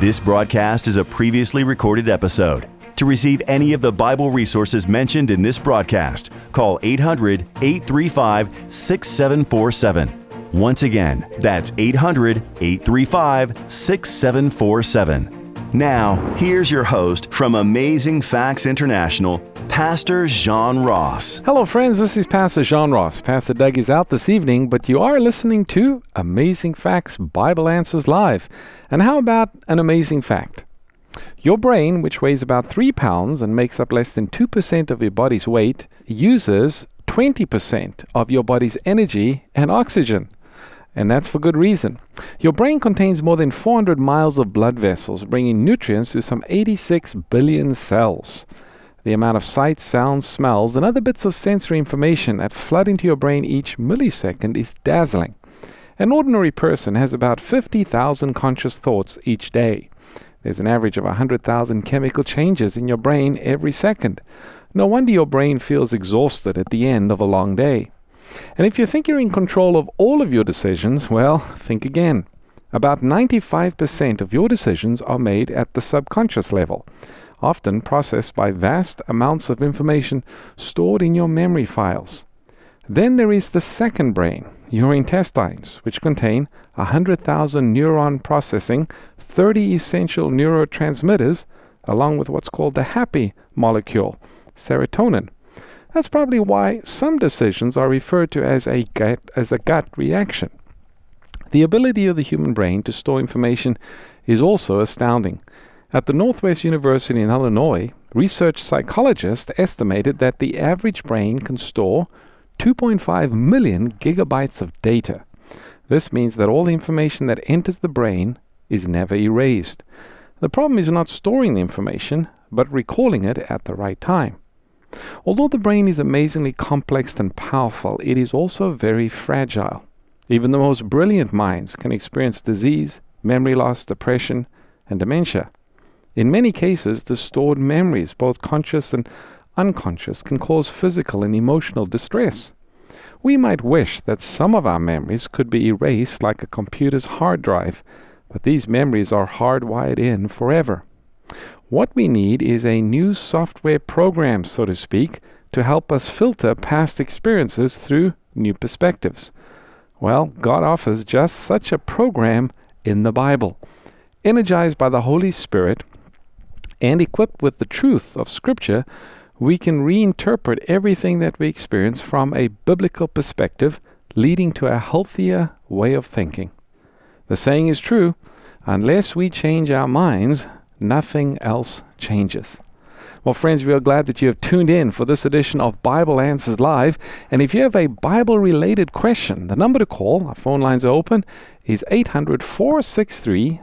This broadcast is a previously recorded episode. To receive any of the Bible resources mentioned in this broadcast, call 800 835 6747. Once again, that's 800 835 6747. Now, here's your host from Amazing Facts International, Pastor Jean Ross. Hello, friends. This is Pastor Jean Ross. Pastor Doug is out this evening, but you are listening to Amazing Facts Bible Answers Live. And how about an amazing fact? Your brain, which weighs about 3 pounds and makes up less than 2% of your body's weight, uses 20% of your body's energy and oxygen. And that's for good reason. Your brain contains more than 400 miles of blood vessels, bringing nutrients to some 86 billion cells. The amount of sights, sounds, smells, and other bits of sensory information that flood into your brain each millisecond is dazzling. An ordinary person has about 50,000 conscious thoughts each day. There's an average of 100,000 chemical changes in your brain every second. No wonder your brain feels exhausted at the end of a long day. And if you think you're in control of all of your decisions, well, think again. About 95% of your decisions are made at the subconscious level, often processed by vast amounts of information stored in your memory files. Then there is the second brain, your intestines, which contain 100,000 neuron processing 30 essential neurotransmitters, along with what's called the happy molecule, serotonin. That's probably why some decisions are referred to as a gut, as a gut reaction. The ability of the human brain to store information is also astounding. At the Northwest University in Illinois, research psychologists estimated that the average brain can store 2.5 million gigabytes of data. This means that all the information that enters the brain is never erased. The problem is not storing the information, but recalling it at the right time. Although the brain is amazingly complex and powerful, it is also very fragile. Even the most brilliant minds can experience disease, memory loss, depression, and dementia. In many cases, the stored memories, both conscious and unconscious, can cause physical and emotional distress. We might wish that some of our memories could be erased like a computer's hard drive, but these memories are hardwired in forever. What we need is a new software program, so to speak, to help us filter past experiences through new perspectives. Well, God offers just such a program in the Bible. Energized by the Holy Spirit and equipped with the truth of Scripture, we can reinterpret everything that we experience from a biblical perspective, leading to a healthier way of thinking. The saying is true unless we change our minds, nothing else changes. Well, friends, we are glad that you have tuned in for this edition of Bible Answers Live. And if you have a Bible related question, the number to call, our phone lines are open, is 800 463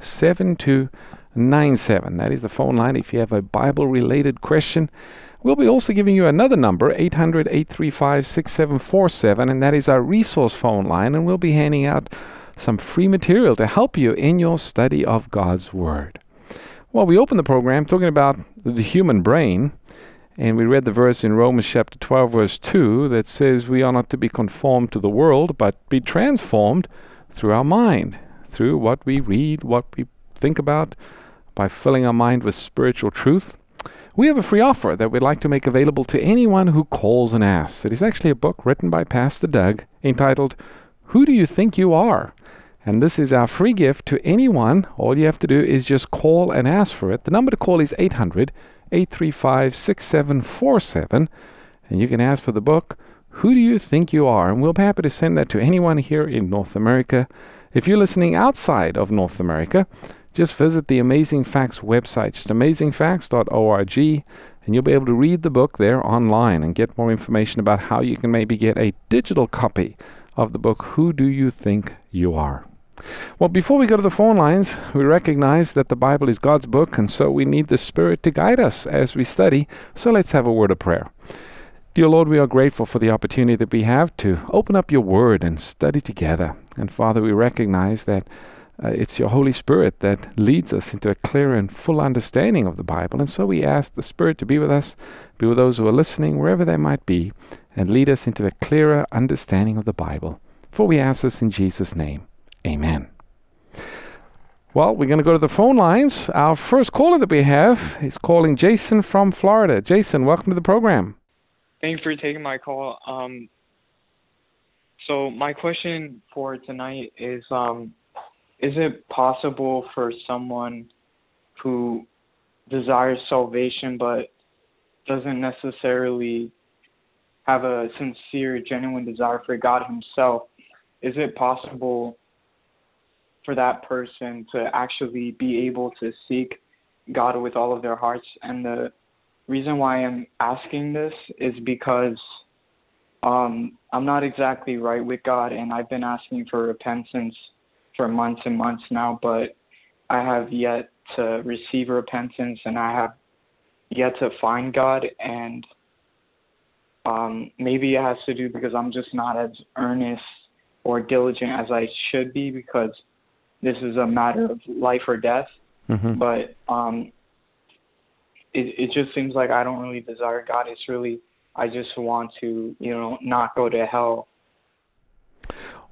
7297. That is the phone line if you have a Bible related question. We'll be also giving you another number, 800 835 6747, and that is our resource phone line. And we'll be handing out some free material to help you in your study of God's Word. Well, we opened the program talking about the human brain, and we read the verse in Romans chapter 12, verse 2, that says we are not to be conformed to the world, but be transformed through our mind, through what we read, what we think about, by filling our mind with spiritual truth. We have a free offer that we'd like to make available to anyone who calls and asks. It is actually a book written by Pastor Doug entitled, Who Do You Think You Are? And this is our free gift to anyone. All you have to do is just call and ask for it. The number to call is 800 835 6747. And you can ask for the book, Who Do You Think You Are? And we'll be happy to send that to anyone here in North America. If you're listening outside of North America, just visit the Amazing Facts website, just amazingfacts.org, and you'll be able to read the book there online and get more information about how you can maybe get a digital copy of the book, Who Do You Think You Are? Well, before we go to the phone lines, we recognize that the Bible is God's book, and so we need the Spirit to guide us as we study. So let's have a word of prayer. Dear Lord, we are grateful for the opportunity that we have to open up your word and study together. And Father, we recognize that uh, it's your Holy Spirit that leads us into a clear and full understanding of the Bible. And so we ask the Spirit to be with us, be with those who are listening, wherever they might be, and lead us into a clearer understanding of the Bible. For we ask this in Jesus' name. Amen. Well, we're going to go to the phone lines. Our first caller that we have is calling Jason from Florida. Jason, welcome to the program. Thanks for taking my call. Um, so my question for tonight is, um, is it possible for someone who desires salvation but doesn't necessarily have a sincere, genuine desire for God Himself, is it possible for that person to actually be able to seek God with all of their hearts. And the reason why I'm asking this is because um, I'm not exactly right with God, and I've been asking for repentance for months and months now, but I have yet to receive repentance, and I have yet to find God, and um, maybe it has to do because I'm just not as earnest or diligent as I should be because this is a matter of life or death. Mm-hmm. But um, it it just seems like I don't really desire God. It's really I just want to you know not go to hell.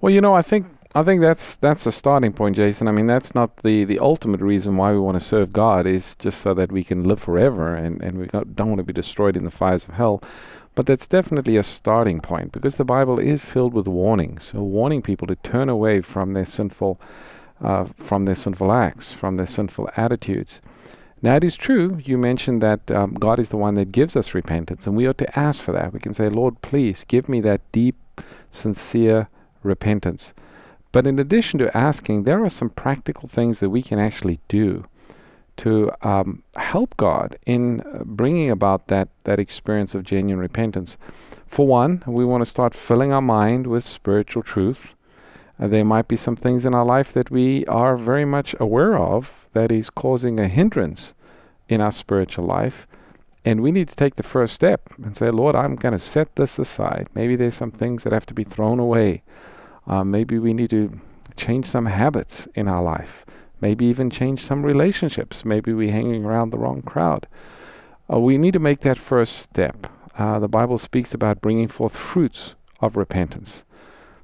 Well, you know, I think I think that's that's a starting point, Jason. I mean, that's not the, the ultimate reason why we want to serve God is just so that we can live forever and, and we don't want to be destroyed in the fires of hell. But that's definitely a starting point because the Bible is filled with warnings, so warning people to turn away from their sinful uh, from their sinful acts, from their sinful attitudes. Now, it is true, you mentioned that um, God is the one that gives us repentance, and we ought to ask for that. We can say, Lord, please give me that deep, sincere repentance. But in addition to asking, there are some practical things that we can actually do to um, help God in uh, bringing about that, that experience of genuine repentance. For one, we want to start filling our mind with spiritual truth. Uh, there might be some things in our life that we are very much aware of that is causing a hindrance in our spiritual life. And we need to take the first step and say, Lord, I'm going to set this aside. Maybe there's some things that have to be thrown away. Uh, maybe we need to change some habits in our life. Maybe even change some relationships. Maybe we're hanging around the wrong crowd. Uh, we need to make that first step. Uh, the Bible speaks about bringing forth fruits of repentance.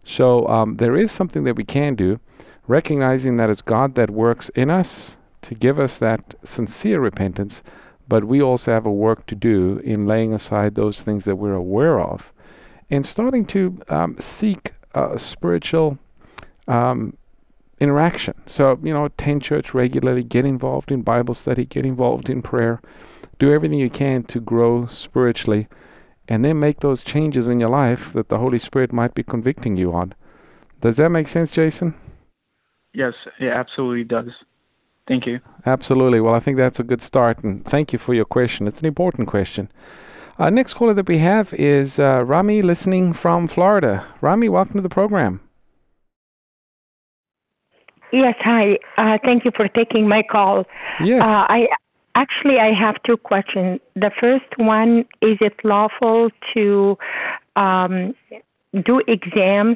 So um, there is something that we can do, recognizing that it's God that works in us to give us that sincere repentance, but we also have a work to do in laying aside those things that we're aware of and starting to um, seek uh, spiritual um, interaction. So, you know, attend church regularly, get involved in Bible study, get involved in prayer, do everything you can to grow spiritually and then make those changes in your life that the Holy Spirit might be convicting you on. Does that make sense, Jason? Yes, it absolutely does. Thank you. Absolutely. Well, I think that's a good start, and thank you for your question. It's an important question. Uh, next caller that we have is uh, Rami, listening from Florida. Rami, welcome to the program. Yes, hi. Uh, thank you for taking my call. Yes. Uh, I Actually, I have two questions. The first one is it lawful to um, do exams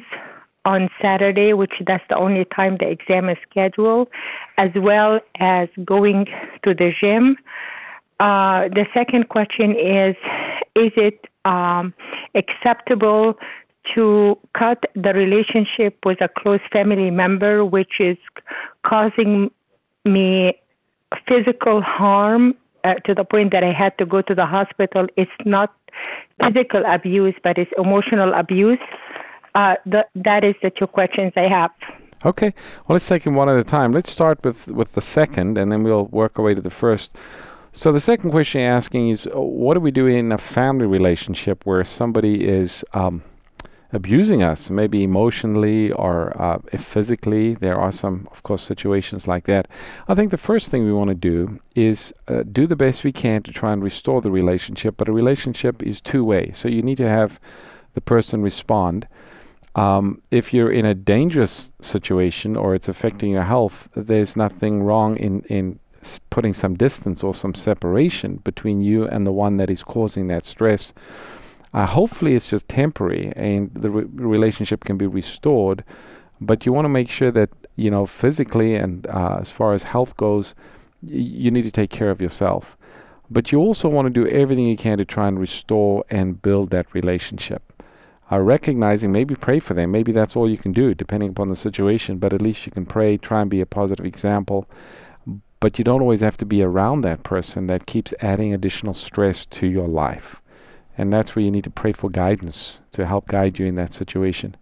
on Saturday, which that's the only time the exam is scheduled, as well as going to the gym? Uh, the second question is Is it um, acceptable to cut the relationship with a close family member, which is causing me physical harm uh, to the point that I had to go to the hospital. It's not physical abuse, but it's emotional abuse. Uh, the, that is the two questions I have. Okay. Well, let's take them one at a time. Let's start with, with the second, and then we'll work our way to the first. So the second question you're asking is, uh, what do we do in a family relationship where somebody is um, abusing us, maybe emotionally or uh, physically. There are some, of course, situations like that. I think the first thing we want to do is uh, do the best we can to try and restore the relationship, but a relationship is two way. So you need to have the person respond. Um, if you're in a dangerous situation or it's affecting your health, there's nothing wrong in, in putting some distance or some separation between you and the one that is causing that stress. Uh, hopefully, it's just temporary and the re- relationship can be restored. But you want to make sure that, you know, physically and uh, as far as health goes, y- you need to take care of yourself. But you also want to do everything you can to try and restore and build that relationship. Uh, recognizing, maybe pray for them. Maybe that's all you can do, depending upon the situation. But at least you can pray, try and be a positive example. But you don't always have to be around that person that keeps adding additional stress to your life. And that's where you need to pray for guidance to help guide you in that situation.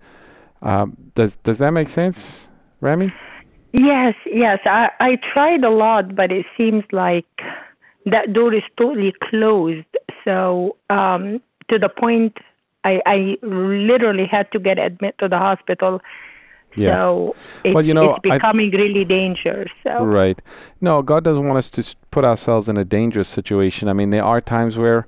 Um, does does that make sense, Rami? Yes, yes. I, I tried a lot, but it seems like that door is totally closed. So um, to the point, I, I literally had to get admitted to the hospital. Yeah. So it's, well, you know, it's becoming I, really dangerous. So. Right. No, God doesn't want us to put ourselves in a dangerous situation. I mean, there are times where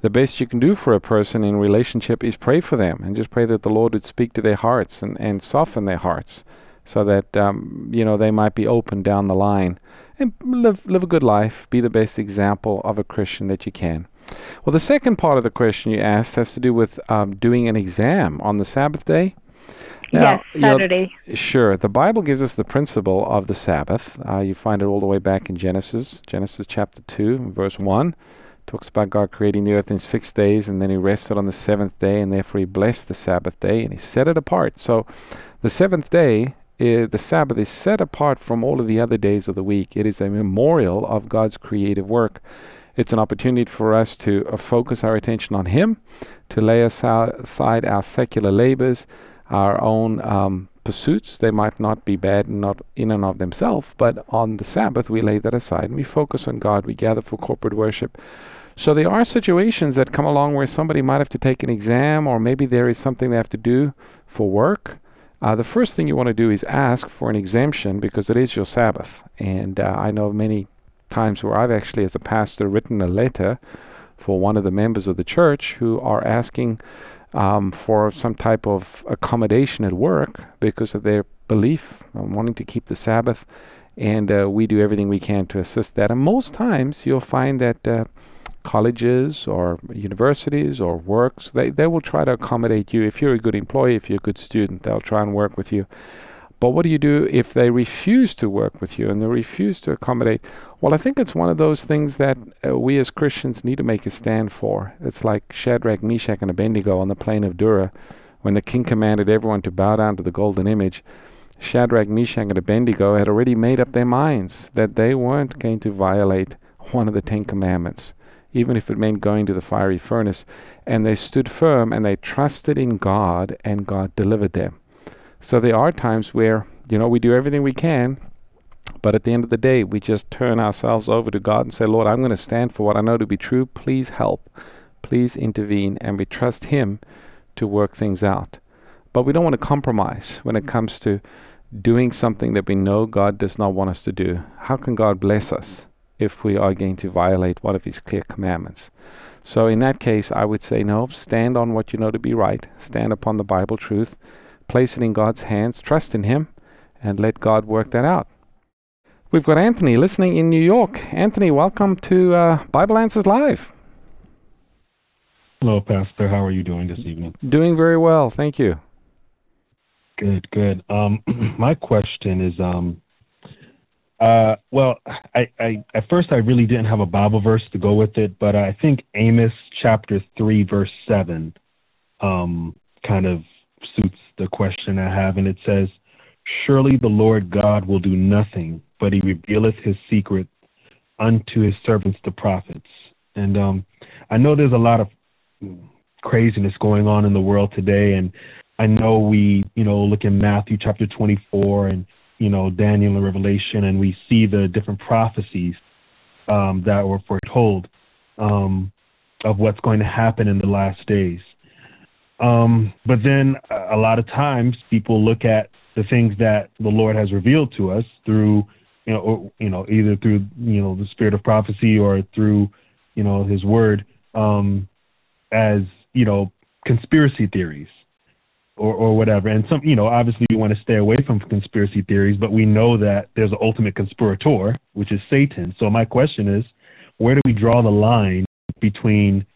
the best you can do for a person in relationship is pray for them and just pray that the Lord would speak to their hearts and, and soften their hearts so that um, you know they might be open down the line and live live a good life, be the best example of a Christian that you can. Well, the second part of the question you asked has to do with um, doing an exam on the Sabbath day. Now, yes, Saturday. You know, sure. The Bible gives us the principle of the Sabbath. Uh, you find it all the way back in Genesis, Genesis chapter 2, verse 1 talks about God creating the earth in six days and then he rested on the seventh day and therefore he blessed the Sabbath day and he set it apart. So the seventh day the Sabbath is set apart from all of the other days of the week. It is a memorial of God's creative work. It's an opportunity for us to uh, focus our attention on Him, to lay aside our secular labors, our own um, pursuits. They might not be bad and not in and of themselves, but on the Sabbath we lay that aside and we focus on God. We gather for corporate worship. So there are situations that come along where somebody might have to take an exam, or maybe there is something they have to do for work uh, the first thing you want to do is ask for an exemption because it is your Sabbath. And uh, I know many times where I've actually, as a pastor, written a letter for one of the members of the church who are asking um, for some type of accommodation at work because of their belief wanting to keep the Sabbath. And uh, we do everything we can to assist that. And most times you'll find that uh, colleges or universities or works, they, they will try to accommodate you. If you're a good employee, if you're a good student, they'll try and work with you. But what do you do if they refuse to work with you and they refuse to accommodate? Well, I think it's one of those things that uh, we as Christians need to make a stand for. It's like Shadrach, Meshach, and Abednego on the plain of Dura when the king commanded everyone to bow down to the golden image. Shadrach, Meshach, and Abednego had already made up their minds that they weren't going to violate one of the Ten Commandments even if it meant going to the fiery furnace. And they stood firm and they trusted in God, and God delivered them. So there are times where, you know, we do everything we can, but at the end of the day, we just turn ourselves over to God and say, Lord, I'm going to stand for what I know to be true. Please help. Please intervene. And we trust Him to work things out. But we don't want to compromise when it comes to doing something that we know God does not want us to do. How can God bless us? if we are going to violate one of his clear commandments. So in that case, I would say no, stand on what you know to be right, stand upon the Bible truth, place it in God's hands, trust in him, and let God work that out. We've got Anthony listening in New York. Anthony, welcome to uh, Bible Answers Live. Hello, Pastor. How are you doing this evening? Doing very well, thank you. Good, good. Um, my question is um, uh, well, I, I at first I really didn't have a Bible verse to go with it, but I think Amos chapter three verse seven um, kind of suits the question I have, and it says, "Surely the Lord God will do nothing, but He revealeth His secret unto His servants the prophets." And um, I know there's a lot of craziness going on in the world today, and I know we, you know, look in Matthew chapter 24 and you know Daniel and Revelation, and we see the different prophecies um, that were foretold um, of what's going to happen in the last days. Um, but then a lot of times people look at the things that the Lord has revealed to us through, you know, or, you know, either through you know the spirit of prophecy or through, you know, His Word, um, as you know, conspiracy theories. or, or whatever. And some, you know, obviously we want to stay away from conspiracy theories, but we know that there's an ultimate conspirator, which is Satan. So my question is, where do we draw the line between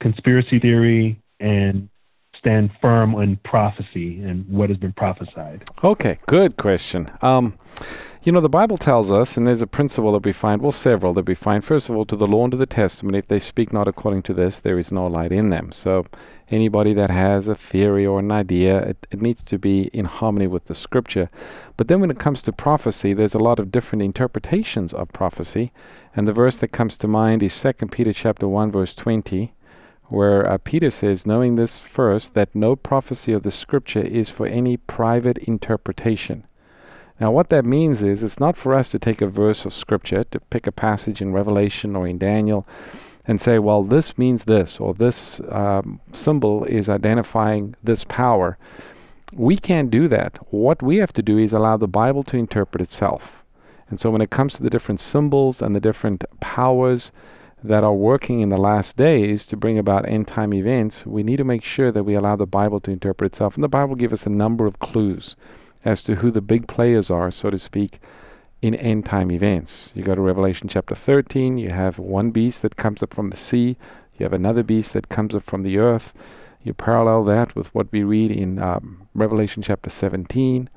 conspiracy theory and stand firm on prophecy and what has been prophesied? Okay, good question. Um, you know, the Bible tells us, and there's a principle that we find, well, several that we find. First of all, to the law and to the testament, if they speak not according to this, there is no light in them. So, anybody that has a theory or an idea, it, it needs to be in harmony with the scripture. But then when it comes to prophecy, there's a lot of different interpretations of prophecy. And the verse that comes to mind is 2 Peter chapter 1, verse 20 where uh, Peter says, knowing this first, that no prophecy of the scripture is for any private interpretation. Now, what that means is it's not for us to take a verse of scripture, to pick a passage in Revelation or in Daniel, and say, well, this means this, or this um, symbol is identifying this power. We can't do that. What we have to do is allow the Bible to interpret itself. And so, when it comes to the different symbols and the different powers that are working in the last days to bring about end time events, we need to make sure that we allow the Bible to interpret itself. And the Bible gives us a number of clues as to who the big players are, so to speak, in end time events. You go to Revelation chapter 13, you have one beast that comes up from the sea, you have another beast that comes up from the earth. You parallel that with what we read in um, Revelation chapter 17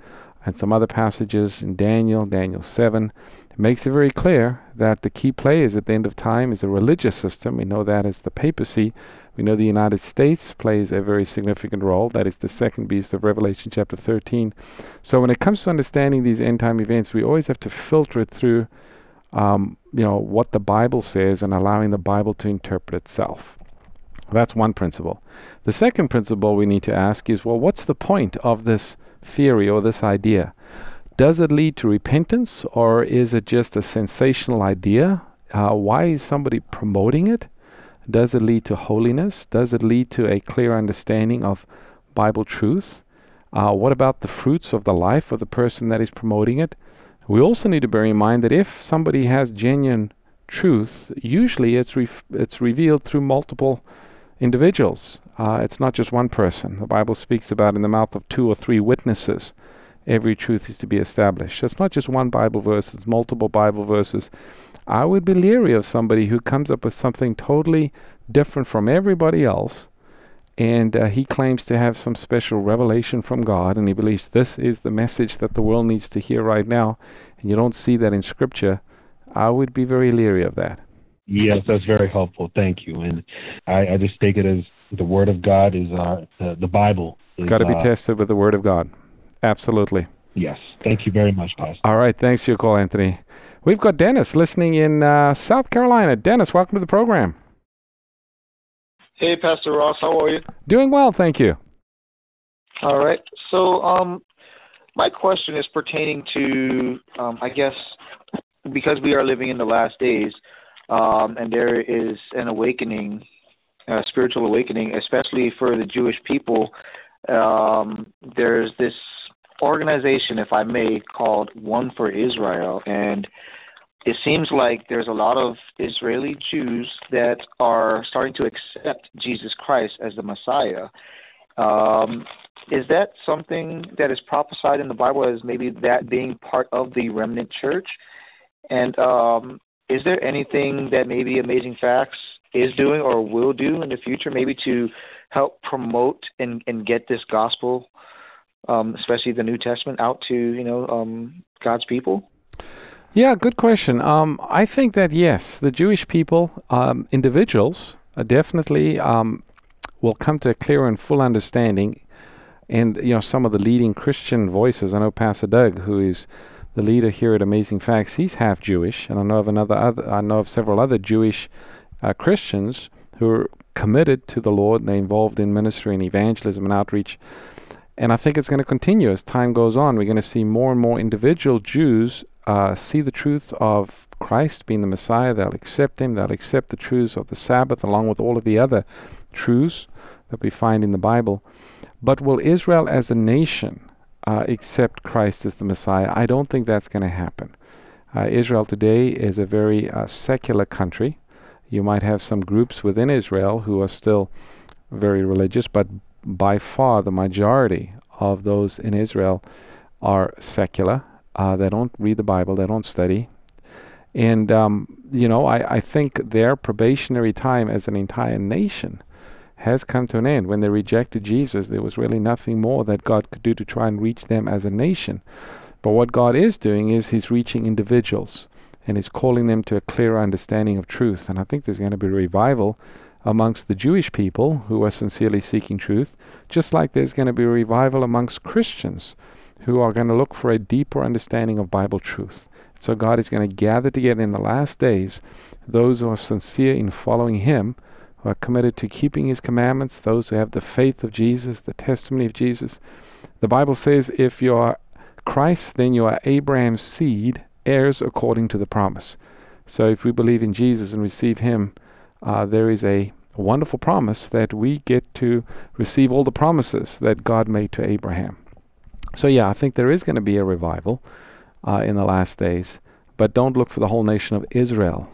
and some other passages in Daniel, Daniel 7. It makes it very clear that the key players at the end of time is a religious system. We know that as the papacy, we know the United States plays a very significant role. That is the second beast of Revelation chapter 13. So when it comes to understanding these end time events, we always have to filter it through, um, you know, what the Bible says and allowing the Bible to interpret itself. That's one principle. The second principle we need to ask is, well, what's the point of this theory or this idea? Does it lead to repentance or is it just a sensational idea? Uh, why is somebody promoting it? Does it lead to holiness? Does it lead to a clear understanding of Bible truth? Uh, what about the fruits of the life of the person that is promoting it? We also need to bear in mind that if somebody has genuine truth, usually it's it's revealed through multiple individuals. Uh, it's not just one person. The Bible speaks about in the mouth of two or three witnesses, every truth is to be established. So it's not just one Bible verse; it's multiple Bible verses. I would be leery of somebody who comes up with something totally different from everybody else and uh, he claims to have some special revelation from God and he believes this is the message that the world needs to hear right now and you don't see that in scripture. I would be very leery of that. Yes that's very helpful. Thank you. And I, I just take it as the word of God is uh, the, the Bible it's got to be uh, tested with the word of God absolutely yes thank you very much pastor all right thanks for your call Anthony We've got Dennis listening in uh, South Carolina. Dennis, welcome to the program. Hey, Pastor Ross, how are you? Doing well, thank you. All right. So, um, my question is pertaining to, um, I guess, because we are living in the last days, um, and there is an awakening, a spiritual awakening, especially for the Jewish people. Um, there's this organization, if I may, called One for Israel, and it seems like there's a lot of Israeli Jews that are starting to accept Jesus Christ as the Messiah. Um, is that something that is prophesied in the Bible as maybe that being part of the remnant church? And um, is there anything that maybe Amazing Facts is doing or will do in the future, maybe to help promote and, and get this gospel, um, especially the New Testament, out to you know um, God's people? Yeah, good question. Um, I think that yes, the Jewish people, um, individuals, uh, definitely um, will come to a clear and full understanding. And you know, some of the leading Christian voices. I know Pastor Doug, who is the leader here at Amazing Facts. He's half Jewish, and I know of another. Other, I know of several other Jewish uh, Christians who are committed to the Lord. And they're involved in ministry and evangelism and outreach. And I think it's going to continue as time goes on. We're going to see more and more individual Jews uh, see the truth of Christ being the Messiah, they'll accept Him, they'll accept the truths of the Sabbath along with all of the other truths that we find in the Bible. But will Israel as a nation uh, accept Christ as the Messiah? I don't think that's going to happen. Uh, Israel today is a very uh, secular country. You might have some groups within Israel who are still very religious, but by far the majority of those in Israel are secular. Uh, they don't read the Bible, they don't study. And, um, you know, I, I think their probationary time as an entire nation has come to an end. When they rejected Jesus, there was really nothing more that God could do to try and reach them as a nation. But what God is doing is He's reaching individuals and is calling them to a clearer understanding of truth. And I think there's going to be a revival amongst the Jewish people who are sincerely seeking truth, just like there's going to be a revival amongst Christians who are going to look for a deeper understanding of Bible truth. So God is going to gather together in the last days those who are sincere in following Him, who are committed to keeping His commandments, those who have the faith of Jesus, the testimony of Jesus. The Bible says, if you are Christ, then you are Abraham's seed, heirs according to the promise. So if we believe in Jesus and receive Him, uh, there is a wonderful promise that we get to receive all the promises that God made to Abraham. So, yeah, I think there is going to be a revival uh, in the last days, but don't look for the whole nation of Israel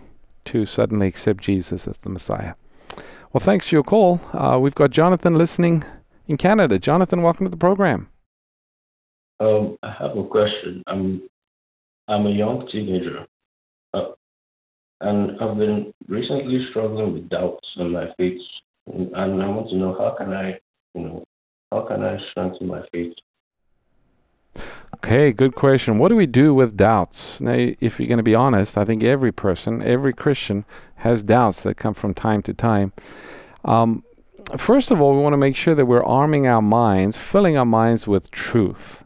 to suddenly accept Jesus as the Messiah. Well, thanks for your call. Uh, we've got Jonathan listening in Canada. Jonathan, welcome to the program. Um, I have a question. I'm I'm a young teenager, uh, and I've been recently struggling with doubts on my faith, and I want to know how can I, you know, how can I strengthen my faith? Okay, good question. What do we do with doubts? Now, if you're going to be honest, I think every person, every Christian, has doubts that come from time to time. Um, first of all, we want to make sure that we're arming our minds, filling our minds with truth,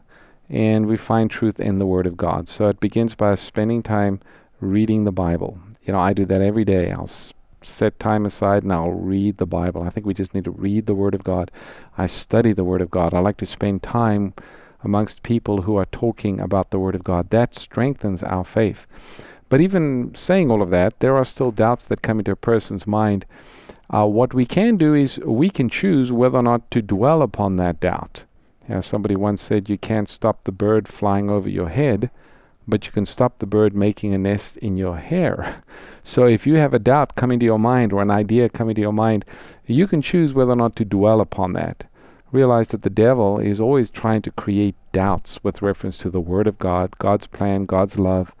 and we find truth in the Word of God. So it begins by spending time reading the Bible. You know, I do that every day. I'll s- set time aside and I'll read the Bible. I think we just need to read the Word of God. I study the Word of God. I like to spend time amongst people who are talking about the Word of God. That strengthens our faith. But even saying all of that, there are still doubts that come into a person's mind. Uh, what we can do is we can choose whether or not to dwell upon that doubt. You know, somebody once said you can't stop the bird flying over your head, but you can stop the bird making a nest in your hair. So if you have a doubt coming to your mind or an idea coming to your mind, you can choose whether or not to dwell upon that realize that the devil is always trying to create doubts with reference to the Word of God, God's plan, God's love.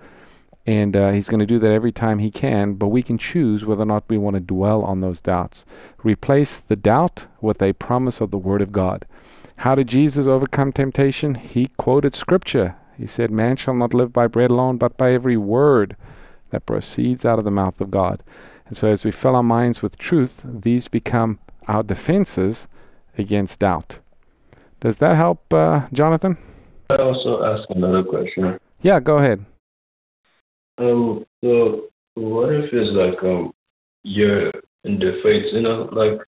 And uh, he's going to do that every time he can, but we can choose whether or not we want to dwell on those doubts. Replace the doubt with a promise of the Word of God. How did Jesus overcome temptation? He quoted Scripture. He said, Man shall not live by bread alone, but by every word that proceeds out of the mouth of God. And so, as we fill our minds with truth, these become our defenses against doubt. Does that help, uh, Jonathan? I also ask another question. Yeah, go ahead. Um, so what if it's like um you're in the faith, you know, like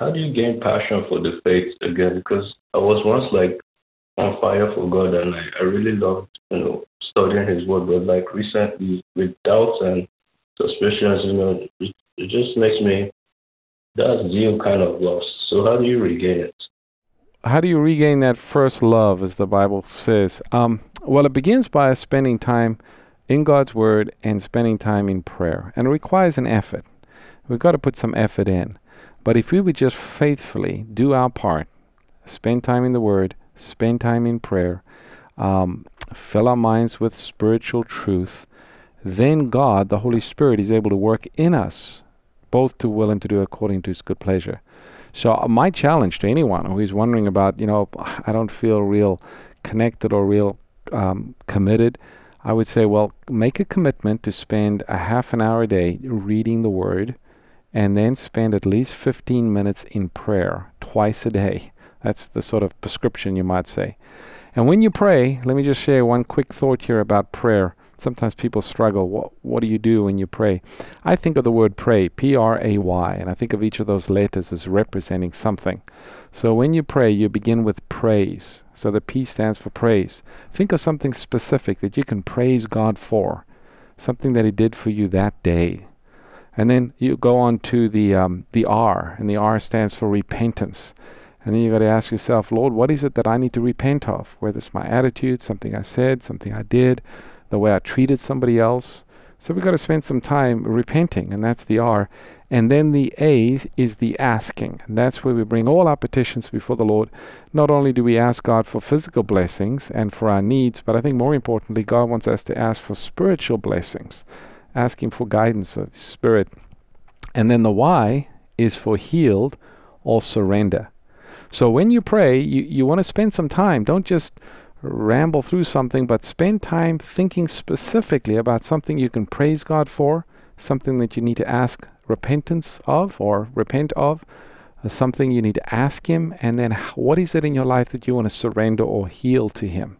how do you gain passion for the faith again? Because I was once like on fire for God and I, I really loved, you know, studying his word, but like recently with doubts and suspicions, you know, it, it just makes me that zeal kind of lost. So how do you regain it? How do you regain that first love, as the Bible says? Um, well, it begins by spending time in God's Word and spending time in prayer. And it requires an effort. We've got to put some effort in. But if we would just faithfully do our part, spend time in the Word, spend time in prayer, um, fill our minds with spiritual truth, then God, the Holy Spirit, is able to work in us, both to will and to do according to His good pleasure. So uh, my challenge to anyone who is wondering about, you know, I don't feel real connected or real um, committed, I would say, well, make a commitment to spend a half an hour a day reading the Word, and then spend at least 15 minutes in prayer twice a day. That's the sort of prescription you might say. And when you pray, let me just share one quick thought here about prayer. Sometimes people struggle. What, what do you do when you pray? I think of the word pray, P R A Y, and I think of each of those letters as representing something. So when you pray, you begin with praise. So the P stands for praise. Think of something specific that you can praise God for, something that He did for you that day. And then you go on to the um, the R, and the R stands for repentance. And then you've got to ask yourself, Lord, what is it that I need to repent of? Whether it's my attitude, something I said, something I did, the way I treated somebody else, So we've got to spend some time repenting, and that's the R. And then the A is the asking. And that's where we bring all our petitions before the Lord. Not only do we ask God for physical blessings and for our needs, but I think more importantly, God wants us to ask for spiritual blessings, asking for guidance of Spirit. And then the Y is for healed or surrender. So when you pray, you, you want to spend some time. Don't just ramble through something, but spend time thinking specifically about something you can praise God for, something that you need to ask repentance of or repent of, uh, something you need to ask Him, and then what is it in your life that you want to surrender or heal to Him.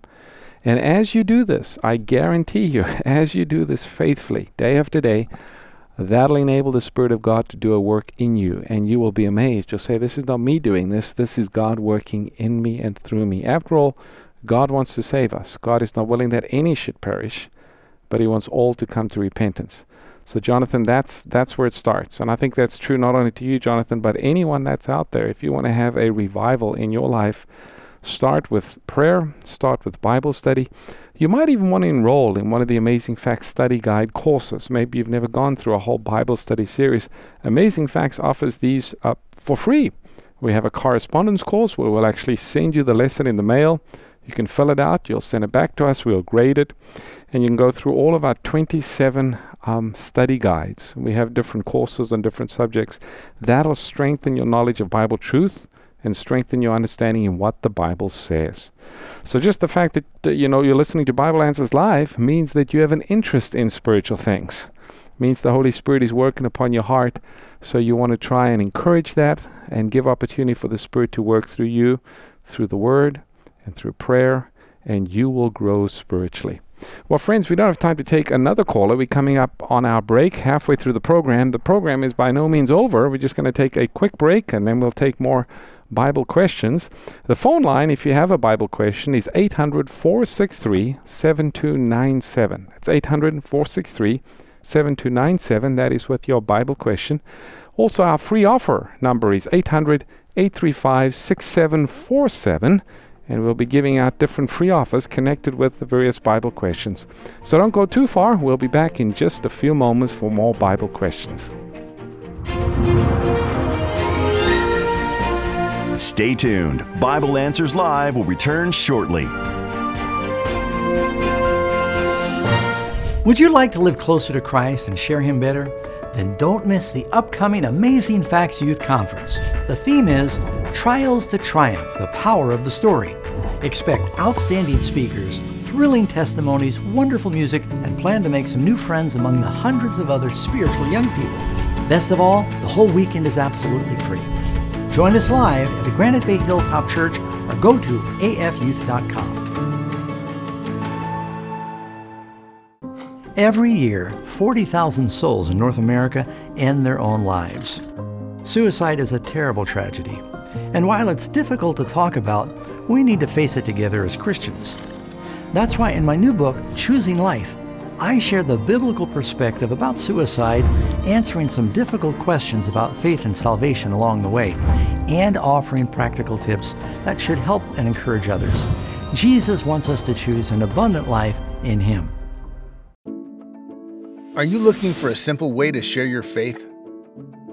And as you do this, I guarantee you, as you do this faithfully, day after day, that'll enable the Spirit of God to do a work in you, and you will be amazed. You'll say, This is not me doing this, this is God working in me and through me. After all, God wants to save us. God is not willing that any should perish, but He wants all to come to repentance. So, Jonathan, that's that's where it starts, and I think that's true not only to you, Jonathan, but anyone that's out there. If you want to have a revival in your life, start with prayer, start with Bible study. You might even want to enroll in one of the Amazing Facts Study Guide courses. Maybe you've never gone through a whole Bible study series. Amazing Facts offers these up for free. We have a correspondence course where we'll actually send you the lesson in the mail. You can fill it out, you'll send it back to us, we'll grade it, and you can go through all of our 27 um, study guides. We have different courses on different subjects. That'll strengthen your knowledge of Bible truth and strengthen your understanding in what the Bible says. So just the fact that uh, you know you're listening to Bible Answers live means that you have an interest in spiritual things. Means the Holy Spirit is working upon your heart, so you want to try and encourage that and give opportunity for the Spirit to work through you, through the Word, and through prayer, and you will grow spiritually. Well, friends, we don't have time to take another caller. We're coming up on our break halfway through the program. The program is by no means over. We're just going to take a quick break and then we'll take more Bible questions. The phone line, if you have a Bible question, is 800 463 7297. That's 800 463 7297. That is with your Bible question. Also, our free offer number is 800 835 6747 and we'll be giving out different free offers connected with the various Bible questions. So don't go too far. We'll be back in just a few moments for more Bible questions. Stay tuned. Bible Answers Live will return shortly. Would you like to live closer to Christ and share Him better? Then don't miss the upcoming Amazing Facts Youth Conference. The theme is Trials to Triumph The Power of the Story. Expect outstanding speakers, thrilling testimonies, wonderful music, and plan to make some new friends among the hundreds of other spiritual young people. Best of all, the whole weekend is absolutely free. Join us live at the Granite Bay Hilltop Church or go to afyouth.com. Every year, 40,000 souls in North America end their own lives. Suicide is a terrible tragedy, and while it's difficult to talk about, we need to face it together as Christians. That's why in my new book, Choosing Life, I share the biblical perspective about suicide, answering some difficult questions about faith and salvation along the way, and offering practical tips that should help and encourage others. Jesus wants us to choose an abundant life in Him. Are you looking for a simple way to share your faith?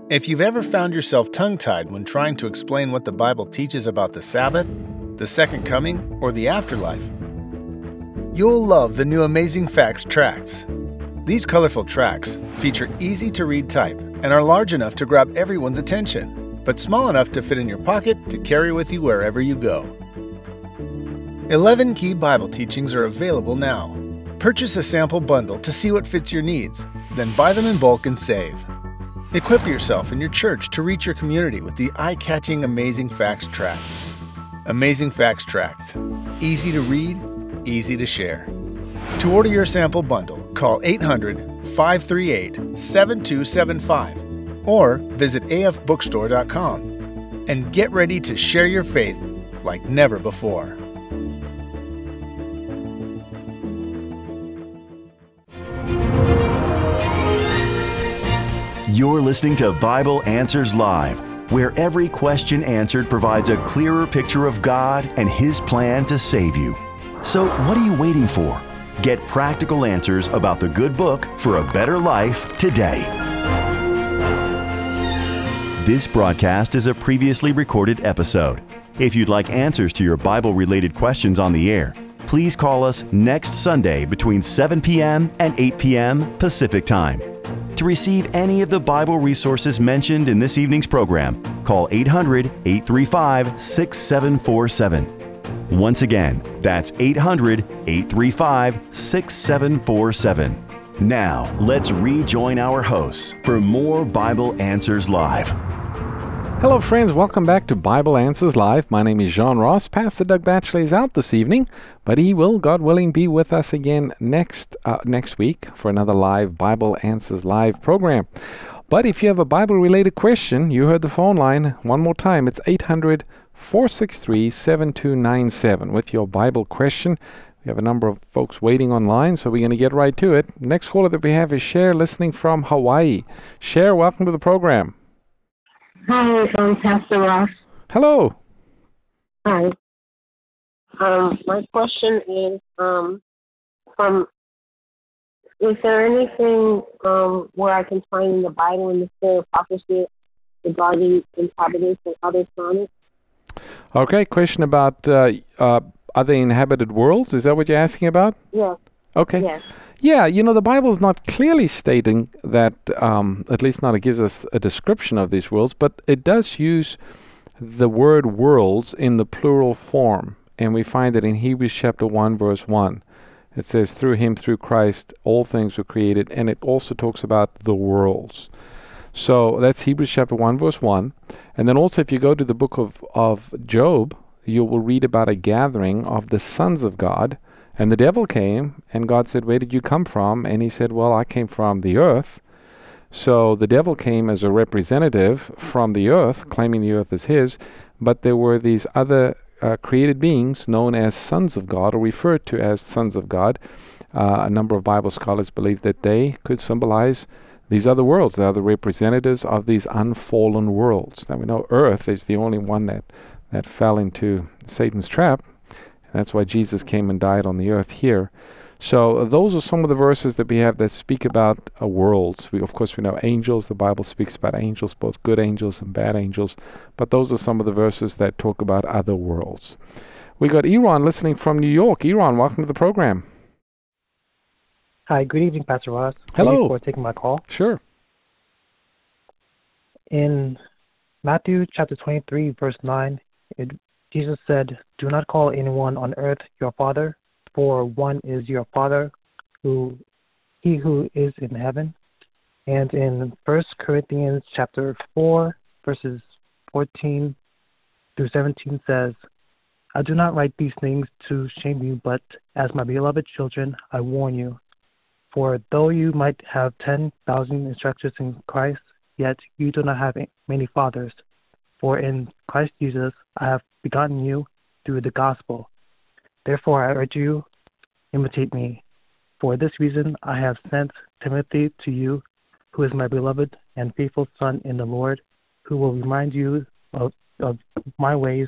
If you've ever found yourself tongue tied when trying to explain what the Bible teaches about the Sabbath, the Second Coming, or the afterlife, you'll love the new Amazing Facts tracts. These colorful tracts feature easy to read type and are large enough to grab everyone's attention, but small enough to fit in your pocket to carry with you wherever you go. 11 key Bible teachings are available now. Purchase a sample bundle to see what fits your needs, then buy them in bulk and save. Equip yourself and your church to reach your community with the eye catching Amazing Facts tracts. Amazing Facts tracts. Easy to read, easy to share. To order your sample bundle, call 800 538 7275 or visit afbookstore.com and get ready to share your faith like never before. You're listening to Bible Answers Live, where every question answered provides a clearer picture of God and His plan to save you. So, what are you waiting for? Get practical answers about the good book for a better life today. This broadcast is a previously recorded episode. If you'd like answers to your Bible related questions on the air, please call us next Sunday between 7 p.m. and 8 p.m. Pacific Time. To receive any of the Bible resources mentioned in this evening's program, call 800 835 6747. Once again, that's 800 835 6747. Now, let's rejoin our hosts for more Bible Answers Live. Hello, friends. Welcome back to Bible Answers Live. My name is Jëan Ross. Pastor Doug Batchelor is out this evening, but he will, God willing, be with us again next uh, next week for another live Bible Answers Live program. But if you have a Bible-related question, you heard the phone line one more time. It's 800 463 7297 with your Bible question. We have a number of folks waiting online, so we're going to get right to it. Next caller that we have is Cher, listening from Hawaii. Cher, welcome to the program. Hi, um, Pastor Ross. Hello. Hi. Um, my question is, um, from is there anything um, where I can find in the Bible in the spirit of prophecy regarding inhabitants and other planets? Okay, question about uh, uh, other inhabited worlds. Is that what you're asking about? Yes. Okay. Yes. Yeah, you know, the Bible is not clearly stating that, um, at least not it gives us a description of these worlds, but it does use the word worlds in the plural form. And we find that in Hebrews chapter 1, verse 1. It says, through him, through Christ, all things were created. And it also talks about the worlds. So that's Hebrews chapter 1, verse 1. And then also, if you go to the book of, of Job, you will read about a gathering of the sons of God. And the devil came, and God said, Where did you come from? And he said, Well, I came from the earth. So the devil came as a representative from the earth, claiming the earth as his. But there were these other uh, created beings known as sons of God, or referred to as sons of God. Uh, a number of Bible scholars believe that they could symbolize these other worlds. They are the representatives of these unfallen worlds. Now we know Earth is the only one that, that fell into Satan's trap. And that's why Jesus came and died on the earth here. So uh, those are some of the verses that we have that speak about uh, worlds. We, of course, we know angels. The Bible speaks about angels, both good angels and bad angels. But those are some of the verses that talk about other worlds. We got Iran listening from New York. Iran, welcome to the program. Hi, good evening, Pastor Ross. Hello. Thank you for taking my call. Sure. In Matthew chapter 23, verse 9, it, Jesus said, Do not call anyone on earth your father, for one is your father, who he who is in heaven. And in First Corinthians chapter 4, verses 14 through 17 says, I do not write these things to shame you, but as my beloved children, I warn you. For though you might have 10,000 instructors in Christ, yet you do not have many fathers. For in Christ Jesus I have begotten you through the gospel. Therefore I urge you, imitate me. For this reason I have sent Timothy to you, who is my beloved and faithful son in the Lord, who will remind you of, of my ways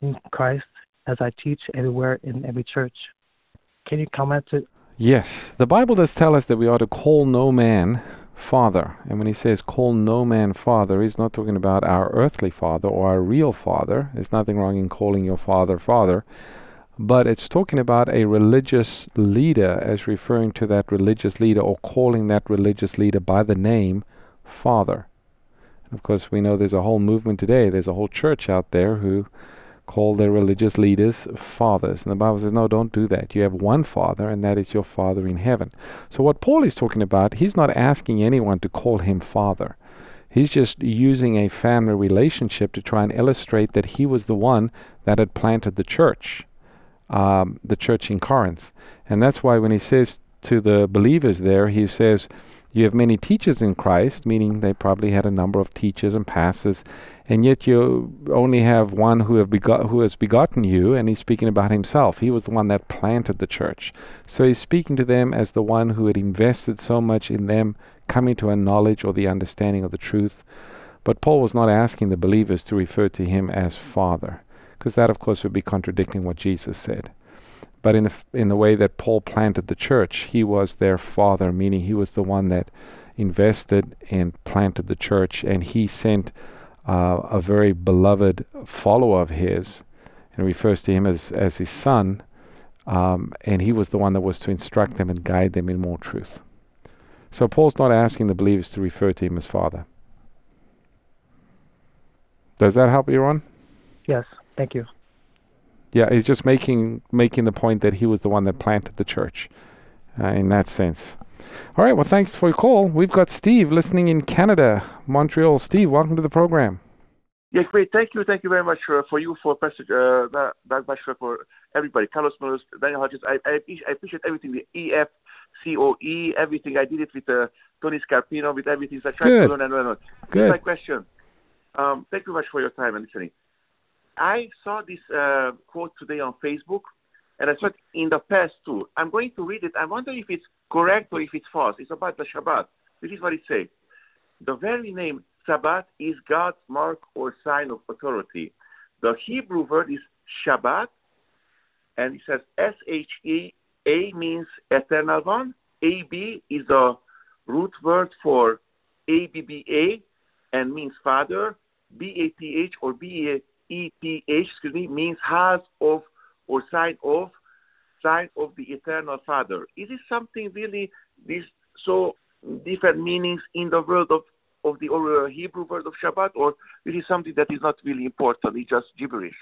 in Christ as I teach everywhere in every church. Can you comment Yes, the Bible does tell us that we ought to call no man father. And when he says call no man father, he's not talking about our earthly father or our real father. There's nothing wrong in calling your father father. But it's talking about a religious leader as referring to that religious leader or calling that religious leader by the name father. And of course, we know there's a whole movement today. There's a whole church out there who call their religious leaders fathers. And the Bible says, no, don't do that. You have one Father, and that is your Father in heaven. So, what Paul is talking about, he's not asking anyone to call him Father. He's just using a family relationship to try and illustrate that he was the one that had planted the church, um, the church in Corinth. And that's why when he says to the believers there, he says, you have many teachers in Christ, meaning they probably had a number of teachers and pastors, and yet you only have one who have begot who has begotten you, and he's speaking about himself. He was the one that planted the church. So he's speaking to them as the one who had invested so much in them coming to a knowledge or the understanding of the truth. But Paul was not asking the believers to refer to him as Father, because that of course would be contradicting what Jesus said. But in the in the way that Paul planted the church, he was their father, meaning he was the one that invested and planted the church, and he sent uh, a very beloved follower of his, and refers to him as as his son, um, and he was the one that was to instruct them and guide them in more truth. So Paul's not asking the believers to refer to him as father. Does that help you, Ron? Yes, thank you. Yeah, he's just making making the point that he was the one that planted the church, uh, in that sense. All right. Well, thanks for your call. We've got Steve listening in Canada, Montreal. Steve, welcome to the program. Yeah, great. Thank you. Thank you very much for, for you, for Pastor, uh, that, that much for everybody. Carlos Munoz, Daniel Hodges. I, I, I appreciate everything. The EF, COE, everything. I did it with uh, Tony Scarpino, with everything. So I tried Good. to learn and learn. Good. My question. Um, thank you very much for your time and listening. I saw this uh, quote today on Facebook, and I saw it in the past too. I'm going to read it. I wonder if it's correct or if it's false. It's about the Shabbat. This is what it says. The very name Shabbat is God's mark or sign of authority. The Hebrew word is Shabbat, and it says S H E A means eternal one. A B is the root word for A B B A and means father. B A T H or B A E T H, excuse me, means house of or sign of sign of the eternal father. Is it something really this so different meanings in the world of of the or, Hebrew word of Shabbat, or is something that is not really important? It's just gibberish.